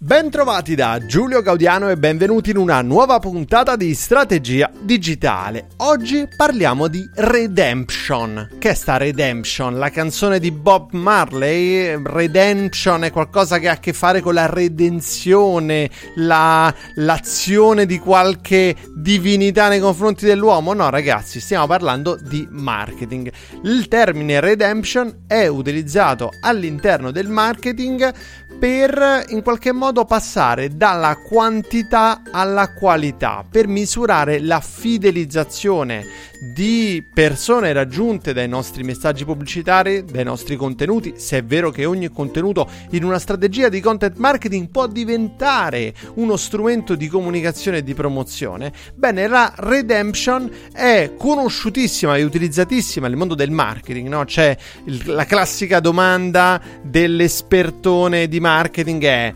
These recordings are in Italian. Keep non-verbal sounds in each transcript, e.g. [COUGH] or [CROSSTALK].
Bentrovati da Giulio Gaudiano e benvenuti in una nuova puntata di Strategia Digitale. Oggi parliamo di Redemption. Che è sta Redemption? La canzone di Bob Marley? Redemption è qualcosa che ha a che fare con la redenzione, la, l'azione di qualche divinità nei confronti dell'uomo? No ragazzi, stiamo parlando di marketing. Il termine Redemption è utilizzato all'interno del marketing per in qualche modo passare dalla quantità alla qualità, per misurare la fidelizzazione di persone raggiunte dai nostri messaggi pubblicitari, dai nostri contenuti, se è vero che ogni contenuto in una strategia di content marketing può diventare uno strumento di comunicazione e di promozione, bene, la redemption è conosciutissima e utilizzatissima nel mondo del marketing, no? C'è il, la classica domanda dell'espertone di marketing è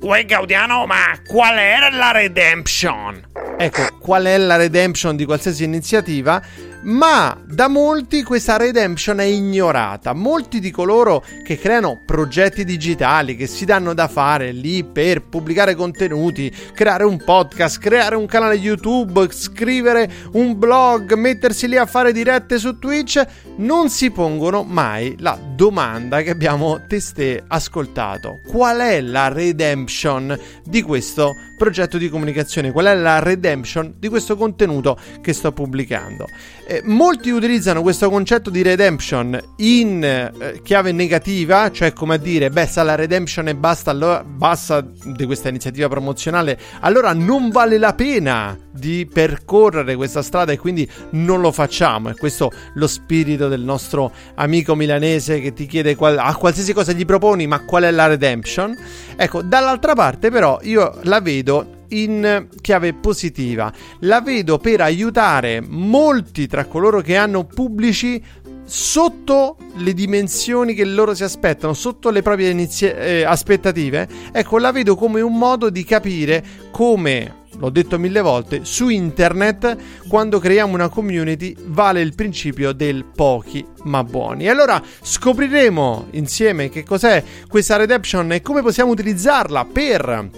Uè Gaudiano, ma qual è la redemption? Ecco, qual è la redemption di qualsiasi iniziativa? Ma da molti questa redemption è ignorata. Molti di coloro che creano progetti digitali, che si danno da fare lì per pubblicare contenuti, creare un podcast, creare un canale YouTube, scrivere un blog, mettersi lì a fare dirette su Twitch, non si pongono mai la domanda che abbiamo testé ascoltato. Qual è la redemption di questo progetto di comunicazione? Qual è la redemption di questo contenuto che sto pubblicando? Eh, molti utilizzano questo concetto di redemption in eh, chiave negativa, cioè come a dire, beh, se la redemption è basta, allora, basta di questa iniziativa promozionale, allora non vale la pena di percorrere questa strada e quindi non lo facciamo. E questo lo spirito del nostro amico milanese che ti chiede qual- a qualsiasi cosa gli proponi, ma qual è la redemption? Ecco, dall'altra parte però io la vedo in chiave positiva. La vedo per aiutare molti tra coloro che hanno pubblici sotto le dimensioni che loro si aspettano, sotto le proprie inizi- eh, aspettative. Ecco, la vedo come un modo di capire come l'ho detto mille volte, su internet quando creiamo una community vale il principio del pochi ma buoni. Allora scopriremo insieme che cos'è questa redemption e come possiamo utilizzarla per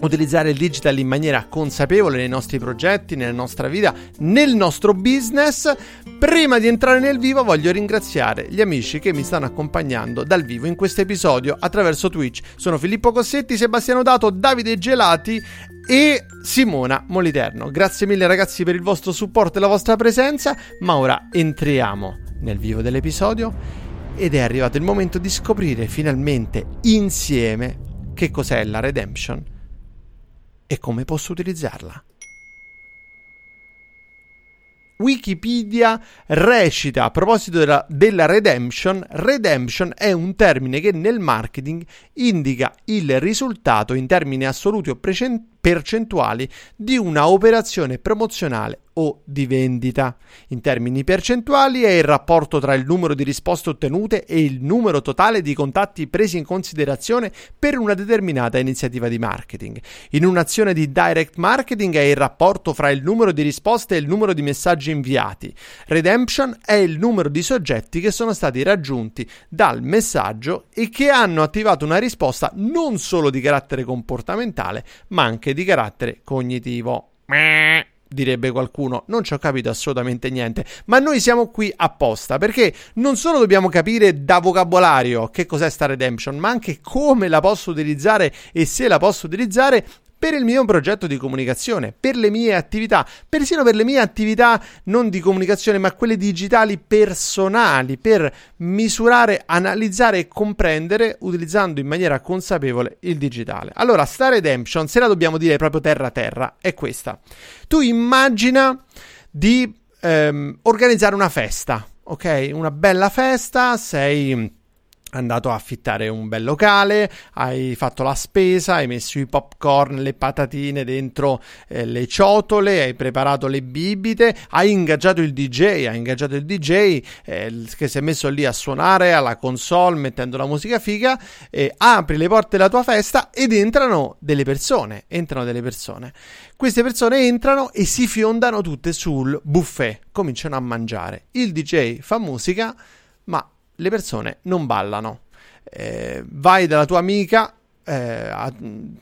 utilizzare il digital in maniera consapevole nei nostri progetti, nella nostra vita, nel nostro business. Prima di entrare nel vivo voglio ringraziare gli amici che mi stanno accompagnando dal vivo in questo episodio attraverso Twitch. Sono Filippo Cossetti, Sebastiano Dato, Davide Gelati e Simona Moliterno. Grazie mille ragazzi per il vostro supporto e la vostra presenza, ma ora entriamo nel vivo dell'episodio ed è arrivato il momento di scoprire finalmente insieme che cos'è la redemption e come posso utilizzarla. Wikipedia recita a proposito della, della, redemption, redemption è un termine che nel marketing indica il risultato in termini assoluti o percentuali di una operazione promozionale o di vendita. In termini percentuali è il rapporto tra il numero di risposte ottenute e il numero totale di contatti presi in considerazione per una determinata iniziativa di marketing. In un'azione di direct marketing è il rapporto fra il numero di risposte e il numero di messaggi inviati. Redemption è il numero di soggetti che sono stati raggiunti dal messaggio e che hanno attivato una risposta non solo di carattere comportamentale, ma anche di carattere cognitivo. Direbbe qualcuno, non ci ho capito assolutamente niente, ma noi siamo qui apposta perché non solo dobbiamo capire da vocabolario che cos'è sta redemption, ma anche come la posso utilizzare e se la posso utilizzare per il mio progetto di comunicazione, per le mie attività, persino per le mie attività non di comunicazione, ma quelle digitali personali, per misurare, analizzare e comprendere utilizzando in maniera consapevole il digitale. Allora, sta redemption, se la dobbiamo dire proprio terra terra, è questa. Tu immagina di ehm, organizzare una festa, ok? Una bella festa, sei andato a affittare un bel locale, hai fatto la spesa, hai messo i popcorn, le patatine dentro eh, le ciotole, hai preparato le bibite, hai ingaggiato il DJ, hai ingaggiato il DJ eh, che si è messo lì a suonare alla console mettendo la musica figa, eh, apri le porte della tua festa ed entrano delle persone, entrano delle persone. Queste persone entrano e si fiondano tutte sul buffet, cominciano a mangiare. Il DJ fa musica, ma le persone non ballano. Eh, vai dalla tua amica. Eh, a,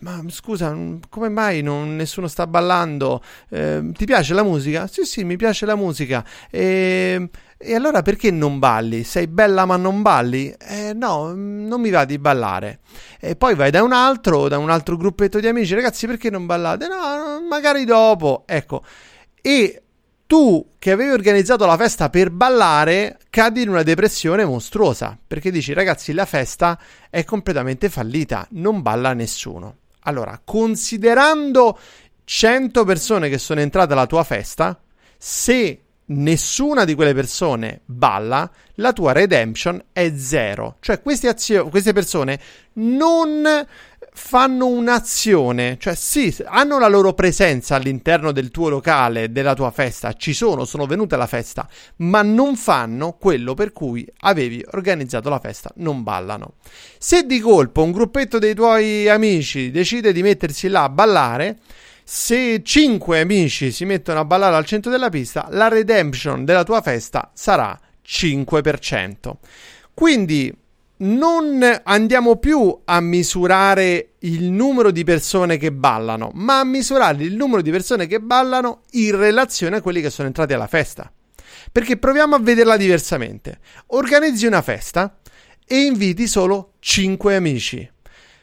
ma scusa, come mai non, nessuno sta ballando? Eh, ti piace la musica? Sì, sì, mi piace la musica. E, e allora perché non balli? Sei bella ma non balli? Eh, no, non mi va di ballare. E poi vai da un altro, da un altro gruppetto di amici, ragazzi, perché non ballate? No, magari dopo. Ecco. E tu che avevi organizzato la festa per ballare cadi in una depressione mostruosa perché dici ragazzi la festa è completamente fallita, non balla nessuno. Allora, considerando 100 persone che sono entrate alla tua festa, se nessuna di quelle persone balla, la tua redemption è zero. Cioè queste, azio- queste persone non fanno un'azione, cioè sì, hanno la loro presenza all'interno del tuo locale, della tua festa, ci sono, sono venute alla festa, ma non fanno quello per cui avevi organizzato la festa, non ballano. Se di colpo un gruppetto dei tuoi amici decide di mettersi là a ballare, se 5 amici si mettono a ballare al centro della pista, la redemption della tua festa sarà 5%. Quindi non andiamo più a misurare il numero di persone che ballano, ma a misurare il numero di persone che ballano in relazione a quelli che sono entrati alla festa. Perché proviamo a vederla diversamente. Organizzi una festa e inviti solo 5 amici.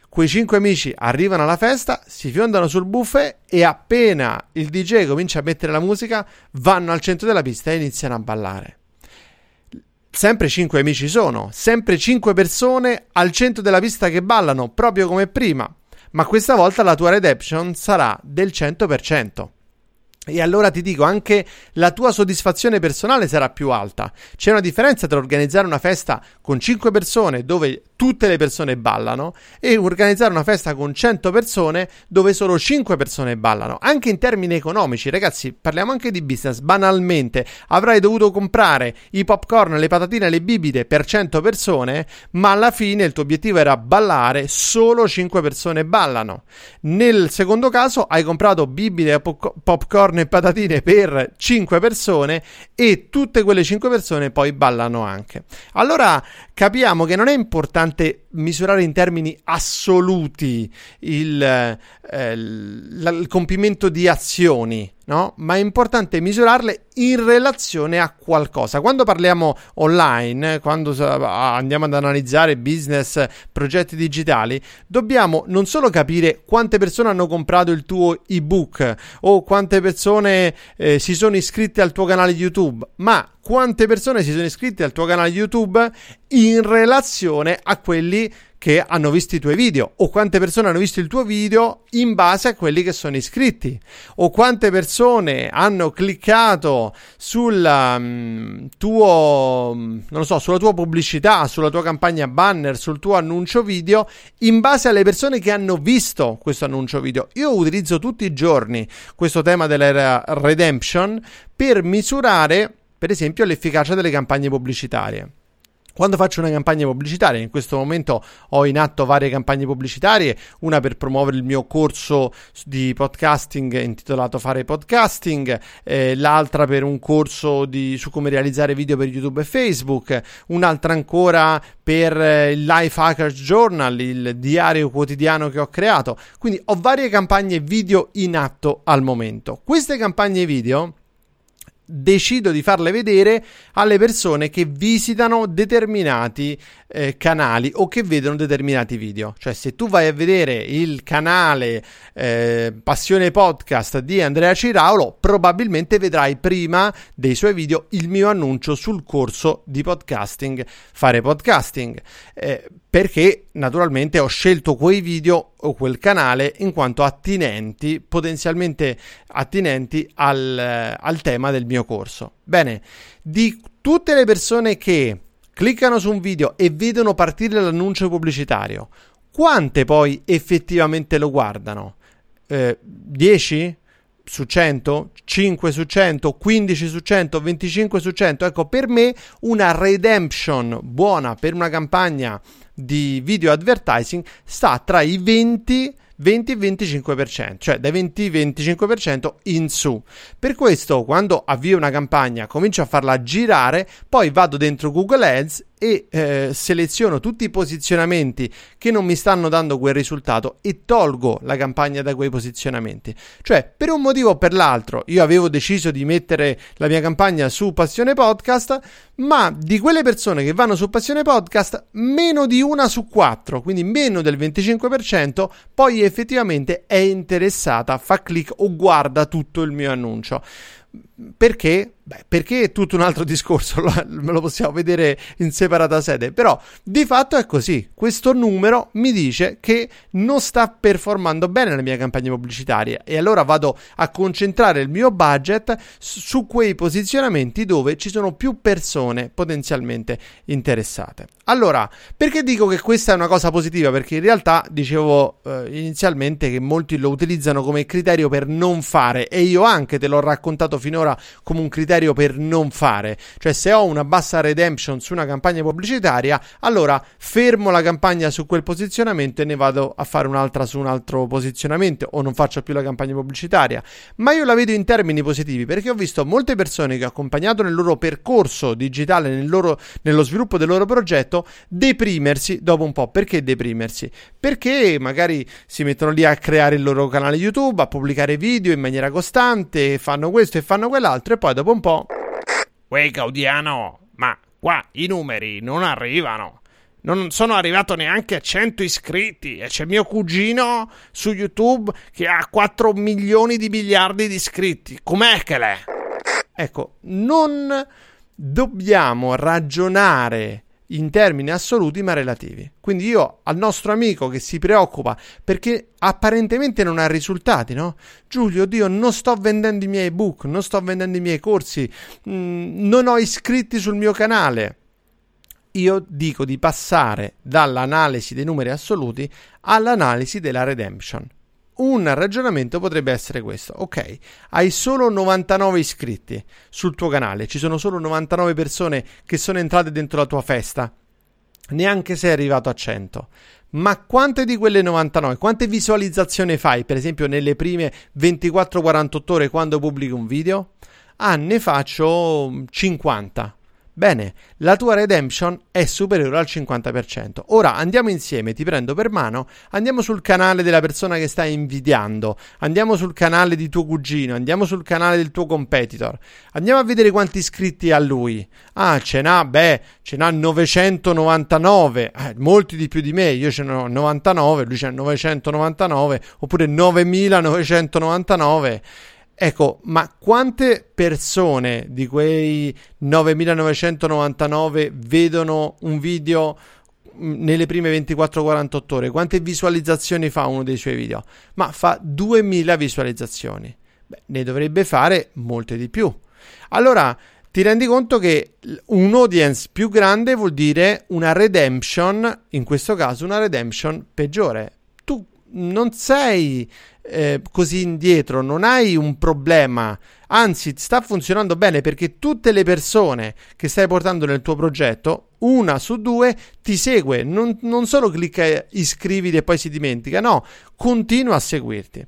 Quei 5 amici arrivano alla festa, si fiondano sul buffet e appena il DJ comincia a mettere la musica, vanno al centro della pista e iniziano a ballare sempre cinque amici sono, sempre cinque persone al centro della pista che ballano, proprio come prima, ma questa volta la tua redemption sarà del 100%. E allora ti dico, anche la tua soddisfazione personale sarà più alta. C'è una differenza tra organizzare una festa con 5 persone dove tutte le persone ballano e organizzare una festa con 100 persone dove solo 5 persone ballano. Anche in termini economici, ragazzi, parliamo anche di business. Banalmente, avrai dovuto comprare i popcorn, le patatine le bibite per 100 persone, ma alla fine il tuo obiettivo era ballare, solo 5 persone ballano. Nel secondo caso hai comprato bibite, popcorn e patatine per 5 persone e tutte quelle 5 persone poi ballano anche. Allora capiamo che non è importante misurare in termini assoluti il, eh, il compimento di azioni no? Ma è importante misurarle in relazione a qualcosa. Quando parliamo online, quando andiamo ad analizzare business, progetti digitali, dobbiamo non solo capire quante persone hanno comprato il tuo ebook o quante persone eh, si sono iscritte al tuo canale YouTube, ma quante persone si sono iscritte al tuo canale YouTube in relazione a quelli che hanno visto i tuoi video o quante persone hanno visto il tuo video in base a quelli che sono iscritti o quante persone hanno cliccato sul um, tuo non so sulla tua pubblicità sulla tua campagna banner sul tuo annuncio video in base alle persone che hanno visto questo annuncio video. Io utilizzo tutti i giorni questo tema della redemption per misurare per esempio l'efficacia delle campagne pubblicitarie Quando faccio una campagna pubblicitaria, in questo momento ho in atto varie campagne pubblicitarie, una per promuovere il mio corso di podcasting intitolato Fare Podcasting, eh, l'altra per un corso di, su come realizzare video per YouTube e Facebook, un'altra ancora per eh, il Life Hackers Journal, il diario quotidiano che ho creato. Quindi ho varie campagne video in atto al momento. Queste campagne video decido di farle vedere alle persone che visitano determinati eh, canali o che vedono determinati video. Cioè, se tu vai a vedere il canale eh, Passione Podcast di Andrea Ciraulo, probabilmente vedrai prima dei suoi video il mio annuncio sul corso di podcasting, fare podcasting. Eh, perché naturalmente ho scelto quei video o quel canale in quanto attinenti, potenzialmente attinenti al, al tema del mio corso. Bene, di tutte le persone che cliccano su un video e vedono partire l'annuncio pubblicitario, quante poi effettivamente lo guardano? Eh, 10? su 100, 5 su 100, 15 su 100, 25 su 100. Ecco, per me una redemption buona per una campagna di video advertising sta tra i 20 20 25%, cioè dai 20-25% in su. Per questo, quando avvio una campagna, comincio a farla girare, poi vado dentro Google Ads e eh, seleziono tutti i posizionamenti che non mi stanno dando quel risultato e tolgo la campagna da quei posizionamenti. Cioè, per un motivo o per l'altro, io avevo deciso di mettere la mia campagna su Passione Podcast, ma di quelle persone che vanno su Passione Podcast, meno di una su quattro, quindi meno del 25%, poi effettivamente è interessata, fa clic o guarda tutto il mio annuncio. Perché? Beh, perché è tutto un altro [LAUGHS] discorso, lo, lo possiamo vedere in separata sede, però di fatto è così. Questo numero mi dice che non sta performando bene la mia campagna pubblicitaria e allora vado a concentrare il mio budget su quei posizionamenti dove ci sono più persone potenzialmente interessate. Allora, perché dico che questa è una cosa positiva? Perché in realtà dicevo eh, inizialmente che molti lo utilizzano come criterio per non fare e io anche te l'ho raccontato finora come un criterio per non fare. Cioè, se ho una bassa redemption su una campagna pubblicitaria, allora fermo la campagna su quel posizionamento e ne vado a fare un'altra su un altro posizionamento o non faccio più la campagna pubblicitaria. Ma io la vedo in termini positivi perché ho visto molte persone che ho accompagnato nel loro percorso digitale, nel loro, nello sviluppo del loro progetto, deprimersi dopo un po'. Perché deprimersi? Perché magari si mettono lì a creare il loro canale YouTube, a pubblicare video in maniera costante, fanno questo e fanno quell'altro e poi dopo un po' po'. Uè, Gaudiano, ma qua i numeri non arrivano. Non sono arrivato neanche a 100 iscritti e c'è mio cugino su YouTube che ha 4 milioni di miliardi di iscritti. Com'è che l'è? Ecco, non dobbiamo ragionare in termini assoluti ma relativi. Quindi io al nostro amico che si preoccupa perché apparentemente non ha risultati, no? Giulio, Dio, non sto vendendo i miei ebook, non sto vendendo i miei corsi, mh, mm, non ho iscritti sul mio canale. Io dico di passare dall'analisi dei numeri assoluti all'analisi della redemption un ragionamento potrebbe essere questo. Ok, hai solo 99 iscritti sul tuo canale, ci sono solo 99 persone che sono entrate dentro la tua festa, neanche sei arrivato a 100. Ma quante di quelle 99, quante visualizzazioni fai, per esempio, nelle prime 24-48 ore quando pubblichi un video? Ah, ne faccio 50. Bene, la tua redemption è superiore al 50%. Ora andiamo insieme, ti prendo per mano, andiamo sul canale della persona che stai invidiando, andiamo sul canale di tuo cugino, andiamo sul canale del tuo competitor, andiamo a vedere quanti iscritti ha lui. Ah, ce n'ha, beh, ce n'ha 999, eh, molti di più di me, io ce n'ho 99, lui ce n'ha 999, oppure 9999. Ecco, ma quante persone di quei 9999 vedono un video mm, nelle prime 24-48 ore? Quante visualizzazioni fa uno dei suoi video? Ma fa 2000 visualizzazioni. Beh, ne dovrebbe fare molte di più. Allora, ti rendi conto che un audience più grande vuol dire una redemption, in questo caso una redemption peggiore. Non sei eh, così indietro, non hai un problema, anzi sta funzionando bene perché tutte le persone che stai portando nel tuo progetto, una su due, ti segue, non, non solo clicca iscriviti e poi si dimentica, no, continua a seguirti.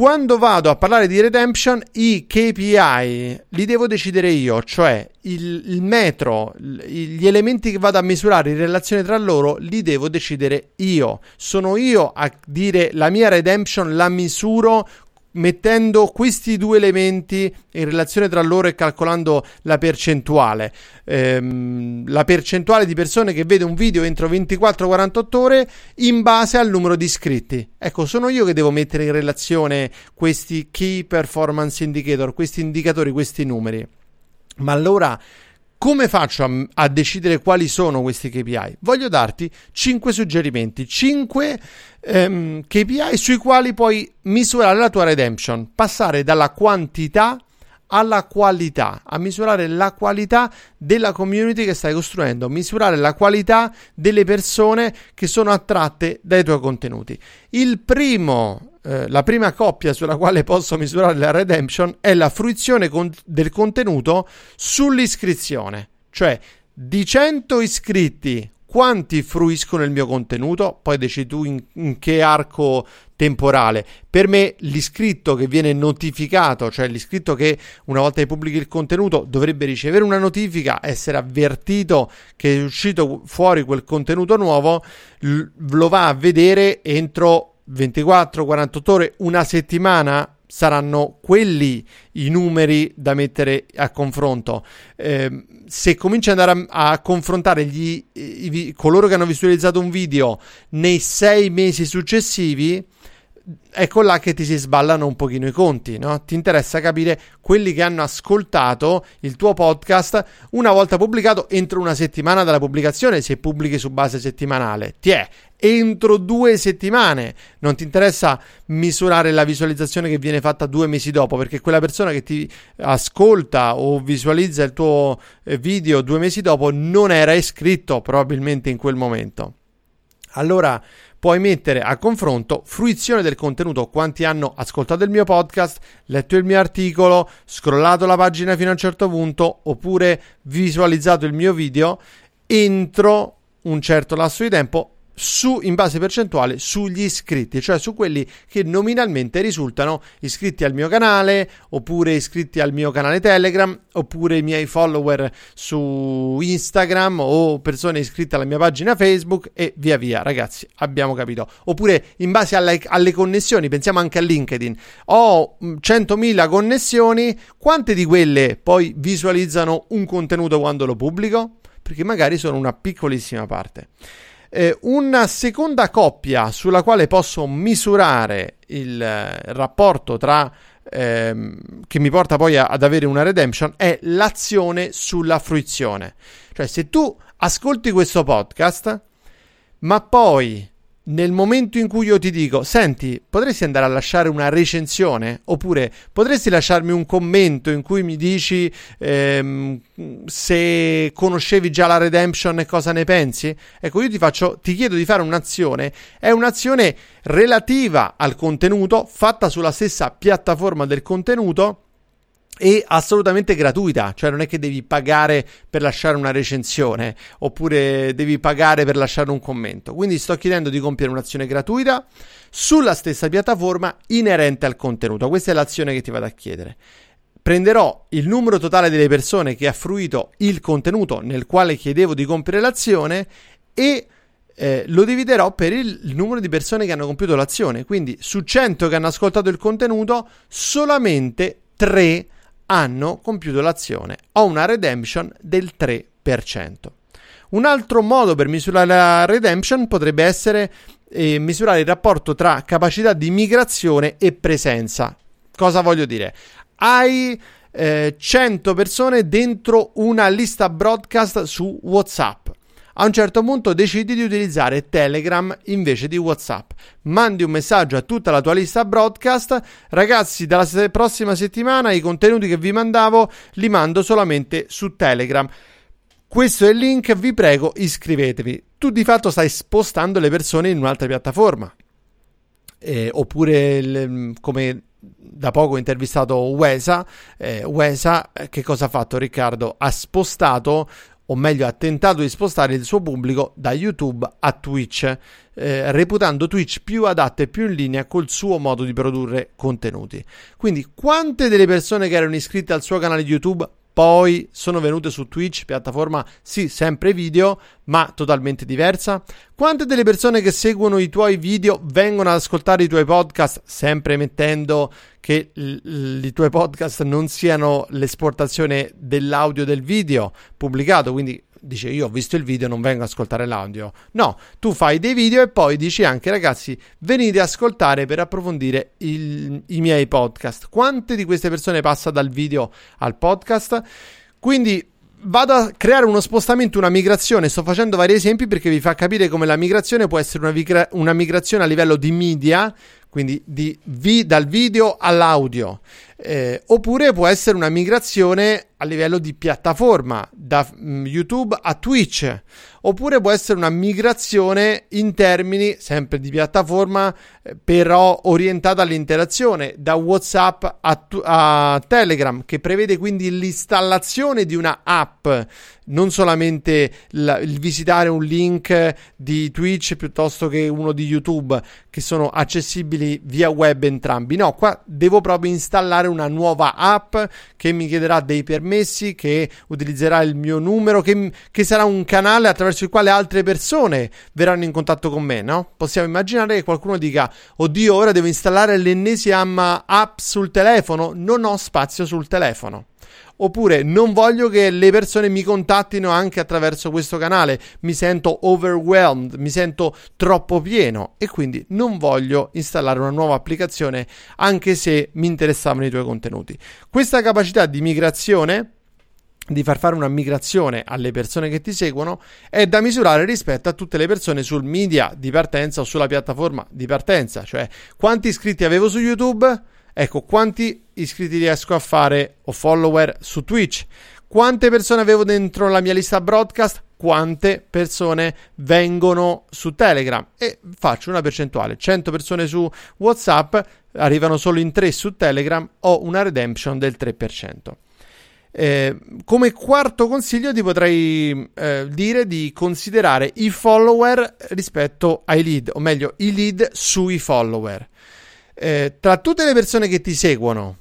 Quando vado a parlare di redemption, i KPI li devo decidere io, cioè il, il, metro, gli elementi che vado a misurare in relazione tra loro, li devo decidere io. Sono io a dire la mia redemption la misuro mettendo questi due elementi in relazione tra loro e calcolando la percentuale. Ehm, la percentuale di persone che vede un video entro 24-48 ore in base al numero di iscritti. Ecco, sono io che devo mettere in relazione questi key performance indicator, questi indicatori, questi numeri. Ma allora come faccio a, a, decidere quali sono questi KPI? Voglio darti 5 suggerimenti, 5 ehm, KPI sui quali puoi misurare la tua redemption, passare dalla quantità alla qualità, a misurare la qualità della community che stai costruendo, misurare la qualità delle persone che sono attratte dai tuoi contenuti. Il primo eh, la prima coppia sulla quale posso misurare la redemption è la fruizione con- del contenuto sull'iscrizione, cioè di 100 iscritti quanti fruiscono il mio contenuto, poi decidi tu in, in, che arco temporale. Per me l'iscritto che viene notificato, cioè l'iscritto che una volta che pubblichi il contenuto dovrebbe ricevere una notifica, essere avvertito che è uscito fuori quel contenuto nuovo, lo va a vedere entro 24, 48 ore, una settimana saranno quelli i numeri da mettere a confronto. Eh, se cominci ad andare a, a confrontare gli, i, i, coloro che hanno visualizzato un video nei sei mesi successivi, ecco là che ti si sballano un pochino i conti, no? Ti interessa capire quelli che hanno ascoltato il tuo podcast una volta pubblicato entro una settimana dalla pubblicazione, se pubblichi su base settimanale. Ti è entro due settimane. Non ti interessa misurare la visualizzazione che viene fatta due mesi dopo, perché quella persona che ti ascolta o visualizza il tuo eh, video due mesi dopo non era iscritto probabilmente in quel momento. Allora puoi mettere a confronto fruizione del contenuto, quanti hanno ascoltato il mio podcast, letto il mio articolo, scrollato la pagina fino a un certo punto, oppure visualizzato il mio video entro un certo lasso di tempo su, in base percentuale sugli iscritti, cioè su quelli che nominalmente risultano iscritti al mio canale, oppure iscritti al mio canale Telegram, oppure i miei follower su Instagram o persone iscritte alla mia pagina Facebook e via via, ragazzi, abbiamo capito. Oppure in base alle, alle connessioni, pensiamo anche a LinkedIn. Ho 100.000 mm, connessioni, quante di quelle poi visualizzano un contenuto quando lo pubblico? Perché magari sono una piccolissima parte. Eh, una seconda coppia sulla quale posso misurare il eh, rapporto tra ehm, che mi porta poi a, ad avere una redemption è l'azione sulla fruizione. Cioè, se tu ascolti questo podcast, ma poi nel momento in cui io ti dico, senti, potresti andare a lasciare una recensione? Oppure potresti lasciarmi un commento in cui mi dici ehm, se conoscevi già la redemption e cosa ne pensi? Ecco, io ti faccio, ti chiedo di fare un'azione, è un'azione relativa al contenuto, fatta sulla stessa piattaforma del contenuto e assolutamente gratuita, cioè non è che devi pagare per lasciare una recensione oppure devi pagare per lasciare un commento. Quindi sto chiedendo di compiere un'azione gratuita sulla stessa piattaforma inerente al contenuto. Questa è l'azione che ti vado a chiedere. Prenderò il numero totale delle persone che ha fruito il contenuto nel quale chiedevo di compiere l'azione e eh, lo dividerò per il, numero di persone che hanno compiuto l'azione. Quindi su 100 che hanno ascoltato il contenuto, solamente 3 hanno compiuto l'azione. Ho una redemption del 3%. Un altro modo per misurare la redemption potrebbe essere eh, misurare il rapporto tra capacità di migrazione e presenza. Cosa voglio dire? Hai eh, 100 persone dentro una lista broadcast su WhatsApp a un certo punto decidi di utilizzare Telegram invece di WhatsApp. Mandi un messaggio a tutta la tua lista broadcast, ragazzi, dalla prossima settimana i contenuti che vi mandavo li mando solamente su Telegram. Questo è il link, vi prego, iscrivetevi. Tu di fatto stai spostando le persone in un'altra piattaforma. eh, oppure il, come da poco ho intervistato Wesa. Eh, Wesa, eh, che cosa ha fatto Riccardo? Ha spostato o meglio ha tentato di spostare il suo pubblico da YouTube a Twitch, eh, reputando Twitch più adatto e più in linea col suo modo di produrre contenuti. Quindi quante delle persone che erano iscritte al suo canale YouTube poi sono venute su Twitch, piattaforma sì, sempre video, ma totalmente diversa? Quante delle persone che seguono i tuoi video vengono ad ascoltare i tuoi podcast, sempre mettendo che l- i tuoi podcast non siano l'esportazione dell'audio del video pubblicato, quindi dice io ho visto il video, non vengo ad ascoltare l'audio. No, tu fai dei video e poi dici anche ragazzi venite ad ascoltare per approfondire il, i miei podcast. Quante di queste persone passa dal video al podcast? Quindi vado a creare uno spostamento, una migrazione. Sto facendo vari esempi perché vi fa capire come la migrazione può essere una, vigra- una migrazione a livello di media, quindi di vi- dal video all'audio, eh, oppure può essere una migrazione a livello di piattaforma, da mm, YouTube a Twitch, oppure può essere una migrazione in termini sempre di piattaforma, eh, però orientata all'interazione, da WhatsApp a, a Telegram, che prevede quindi l'installazione di una app, non solamente la, il visitare un link di Twitch piuttosto che uno di YouTube, che sono accessibili via web entrambi. No, qua devo proprio installare una nuova app che mi chiederà dei permessi che utilizzerà il mio numero, che, che, sarà un canale attraverso il quale altre persone verranno in contatto con me, no? Possiamo immaginare che qualcuno dica, oddio, ora devo installare l'ennesima app sul telefono, non ho spazio sul telefono. Oppure non voglio che le persone mi contattino anche attraverso questo canale, mi sento overwhelmed, mi sento troppo pieno e quindi non voglio installare una nuova applicazione anche se mi interessavano i tuoi contenuti. Questa capacità di migrazione di far fare una migrazione alle persone che ti seguono è da misurare rispetto a tutte le persone sul media di partenza o sulla piattaforma di partenza, cioè quanti iscritti avevo su YouTube Ecco, quanti iscritti riesco a fare o follower su Twitch? Quante persone avevo dentro la mia lista broadcast? Quante persone vengono su Telegram? E faccio una percentuale. 100 persone su WhatsApp, arrivano solo in 3 su Telegram, ho una redemption del 3%. Eh, come quarto consiglio ti potrei eh, dire di considerare i follower rispetto ai lead, o meglio i lead sui follower eh, tra tutte le persone che ti seguono,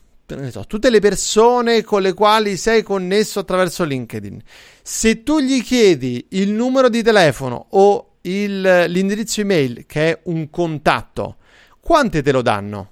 so, tutte le persone con le quali sei connesso attraverso LinkedIn, se tu gli chiedi il numero di telefono o il, l'indirizzo email, che è un contatto, quante te lo danno?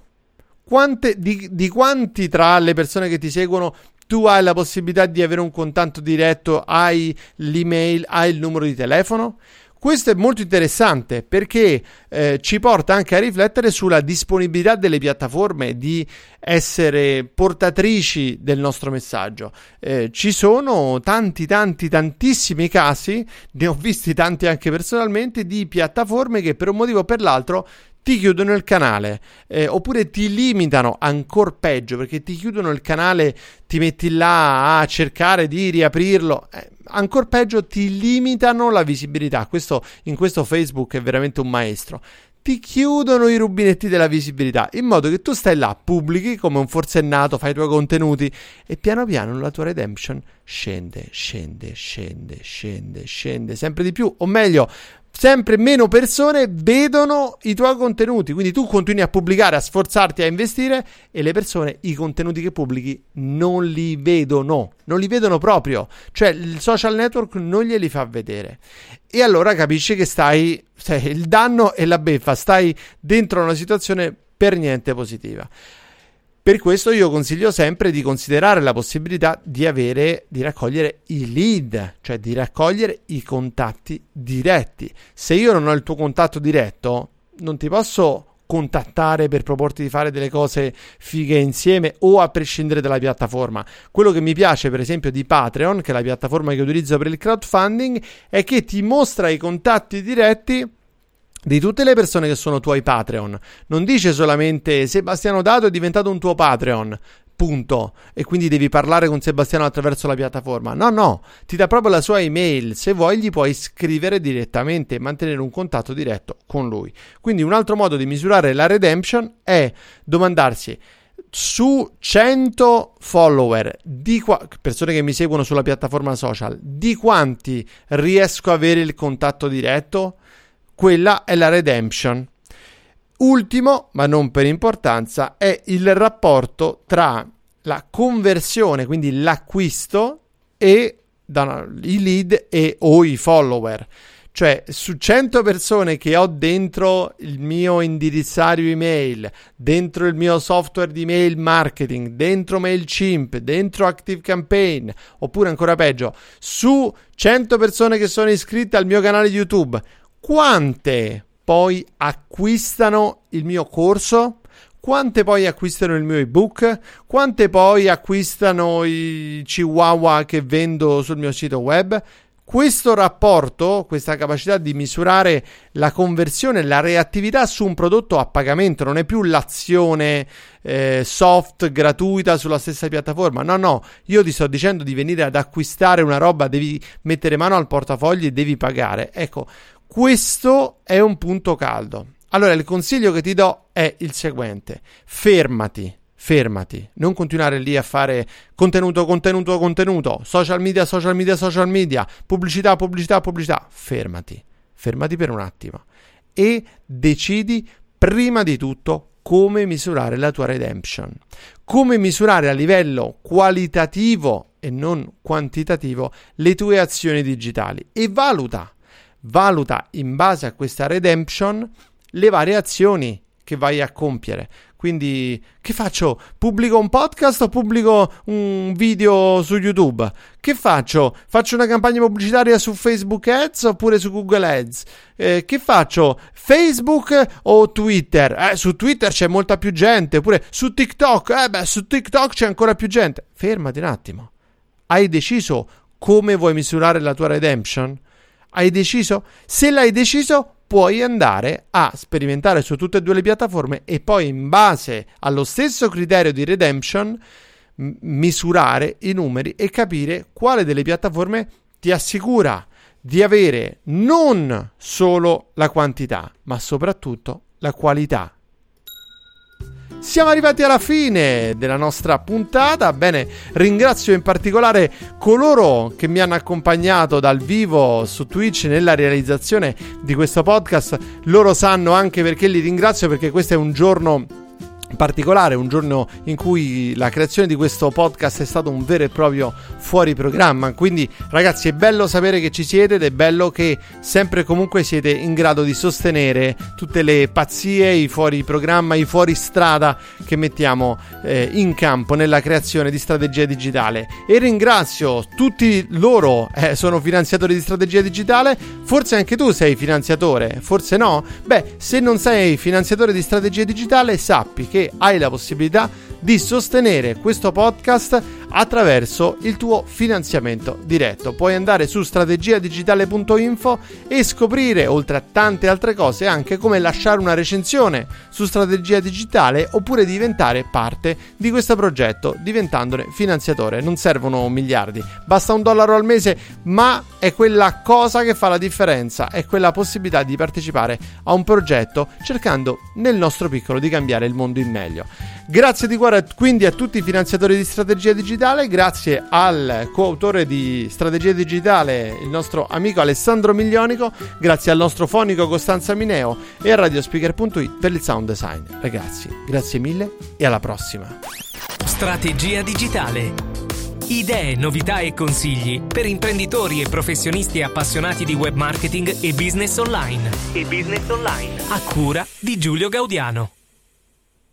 Quante, di, di quanti tra le persone che ti seguono tu hai la possibilità di avere un contatto diretto, hai l'email, hai il numero di telefono? Questo è molto interessante perché eh, ci porta anche a riflettere sulla disponibilità delle piattaforme di essere portatrici del nostro messaggio. Eh, ci sono tanti, tanti, tantissimi casi, ne ho visti tanti anche personalmente, di piattaforme che per un motivo o per l'altro ti chiudono il canale eh, oppure ti limitano ancora peggio perché ti chiudono il canale, ti metti là a cercare di riaprirlo. Eh, ancora peggio ti limitano la visibilità. Questo, in questo Facebook è veramente un maestro. Ti chiudono i rubinetti della visibilità in modo che tu stai là, pubblichi come un forsennato, fai i tuoi contenuti e piano piano la tua redemption scende, scende, scende, scende, scende sempre di più. O meglio, sempre meno persone vedono i tuoi contenuti. Quindi tu continui a pubblicare, a sforzarti a investire e le persone i contenuti che pubblichi non li vedono, non li vedono proprio. Cioè il social network non glieli fa vedere. E allora capisci che stai, stai il danno e la beffa, stai dentro una situazione per niente positiva. Per questo io consiglio sempre di considerare la possibilità di avere, di raccogliere i lead, cioè di raccogliere i contatti diretti. Se io non ho il tuo contatto diretto, non ti posso contattare per proporti di fare delle cose fighe insieme o a prescindere dalla piattaforma. Quello che mi piace, per esempio, di Patreon, che è la piattaforma che utilizzo per il crowdfunding, è che ti mostra i contatti diretti di tutte le persone che sono tuoi Patreon. Non dice solamente Sebastiano Dato è diventato un tuo Patreon. punto. E quindi devi parlare con Sebastiano attraverso la piattaforma. No, no, ti dà proprio la sua email. Se vuoi, gli puoi scrivere direttamente e mantenere un contatto diretto con lui. Quindi, un altro modo di misurare la redemption è domandarsi su 100 follower, di qua- persone che mi seguono sulla piattaforma social, di quanti riesco a avere il contatto diretto? Quella è la redemption. Ultimo, ma non per importanza, è il rapporto tra la conversione, quindi l'acquisto, e i lead e o i follower. Cioè, su 100 persone che ho dentro il mio indirizzario email, dentro il mio software di mail marketing, dentro MailChimp, dentro ActiveCampaign, oppure ancora peggio, su 100 persone che sono iscritte al mio canale YouTube, quante poi acquistano il mio corso? Quante poi acquistano il mio ebook? Quante poi acquistano i chihuahua che vendo sul mio sito web? Questo rapporto, questa capacità di misurare la conversione, la reattività su un prodotto a pagamento, non è più l'azione eh, soft gratuita sulla stessa piattaforma. No, no, io ti sto dicendo di venire ad acquistare una roba, devi mettere mano al portafogli e devi pagare. Ecco, questo è un punto caldo. Allora, il consiglio che ti do è il seguente: fermati, fermati, non continuare lì a fare contenuto, contenuto, contenuto, social media, social media, social media, pubblicità, pubblicità, pubblicità. Fermati, fermati per un attimo. E decidi prima di tutto come misurare la tua redemption, come misurare a livello qualitativo e non quantitativo le tue azioni digitali. E valuta valuta in base a questa redemption le varie azioni che vai a compiere. Quindi, che faccio? Pubblico un podcast o pubblico un video su YouTube? Che faccio? Faccio una campagna pubblicitaria su Facebook Ads oppure su Google Ads? Eh, che faccio? Facebook o Twitter? Eh, su Twitter c'è molta più gente, oppure su TikTok? Eh, beh, su TikTok c'è ancora più gente. Fermati un attimo. Hai deciso come vuoi misurare la tua redemption? Hai deciso? Se l'hai deciso, puoi andare a sperimentare su tutte e due le piattaforme e poi in base allo stesso criterio di redemption misurare i numeri e capire quale delle piattaforme ti assicura di avere non solo la quantità, ma soprattutto la qualità siamo arrivati alla fine della nostra puntata. Bene, ringrazio in particolare coloro che mi hanno accompagnato dal vivo su Twitch nella realizzazione di questo podcast. Loro sanno anche perché li ringrazio perché questo è un giorno particolare, un giorno in cui la creazione di questo podcast è stato un vero e proprio fuori programma. Quindi, ragazzi, è bello sapere che ci siete ed è bello che sempre e comunque siete in grado di sostenere tutte le pazzie, i fuori programma, i fuori strada che mettiamo eh, in campo nella creazione di strategia digitale. E ringrazio tutti loro, eh, sono finanziatori di strategia digitale. Forse anche tu sei finanziatore, forse no? Beh, se non sei finanziatore di strategia digitale, sappi che che hai la possibilità di sostenere questo podcast attraverso il tuo finanziamento diretto. Puoi andare su strategiadigitale.info e scoprire, oltre a tante altre cose, anche come lasciare una recensione su Strategia Digitale oppure diventare parte di questo progetto diventandone finanziatore. Non servono miliardi, basta un dollaro al mese, ma è quella cosa che fa la differenza, è quella possibilità di partecipare a un progetto cercando nel nostro piccolo di cambiare il mondo in meglio. Grazie di cuore quindi a tutti i finanziatori di Strategia Digitale, grazie al coautore di Strategia Digitale, il nostro amico Alessandro Miglionico, grazie al nostro fonico Costanza Mineo e a Radiospeaker.it per il sound design. Ragazzi, grazie mille e alla prossima. Strategia Digitale. Idee, novità e consigli per imprenditori e professionisti appassionati di web marketing e business online. E business online. A cura di Giulio Gaudiano.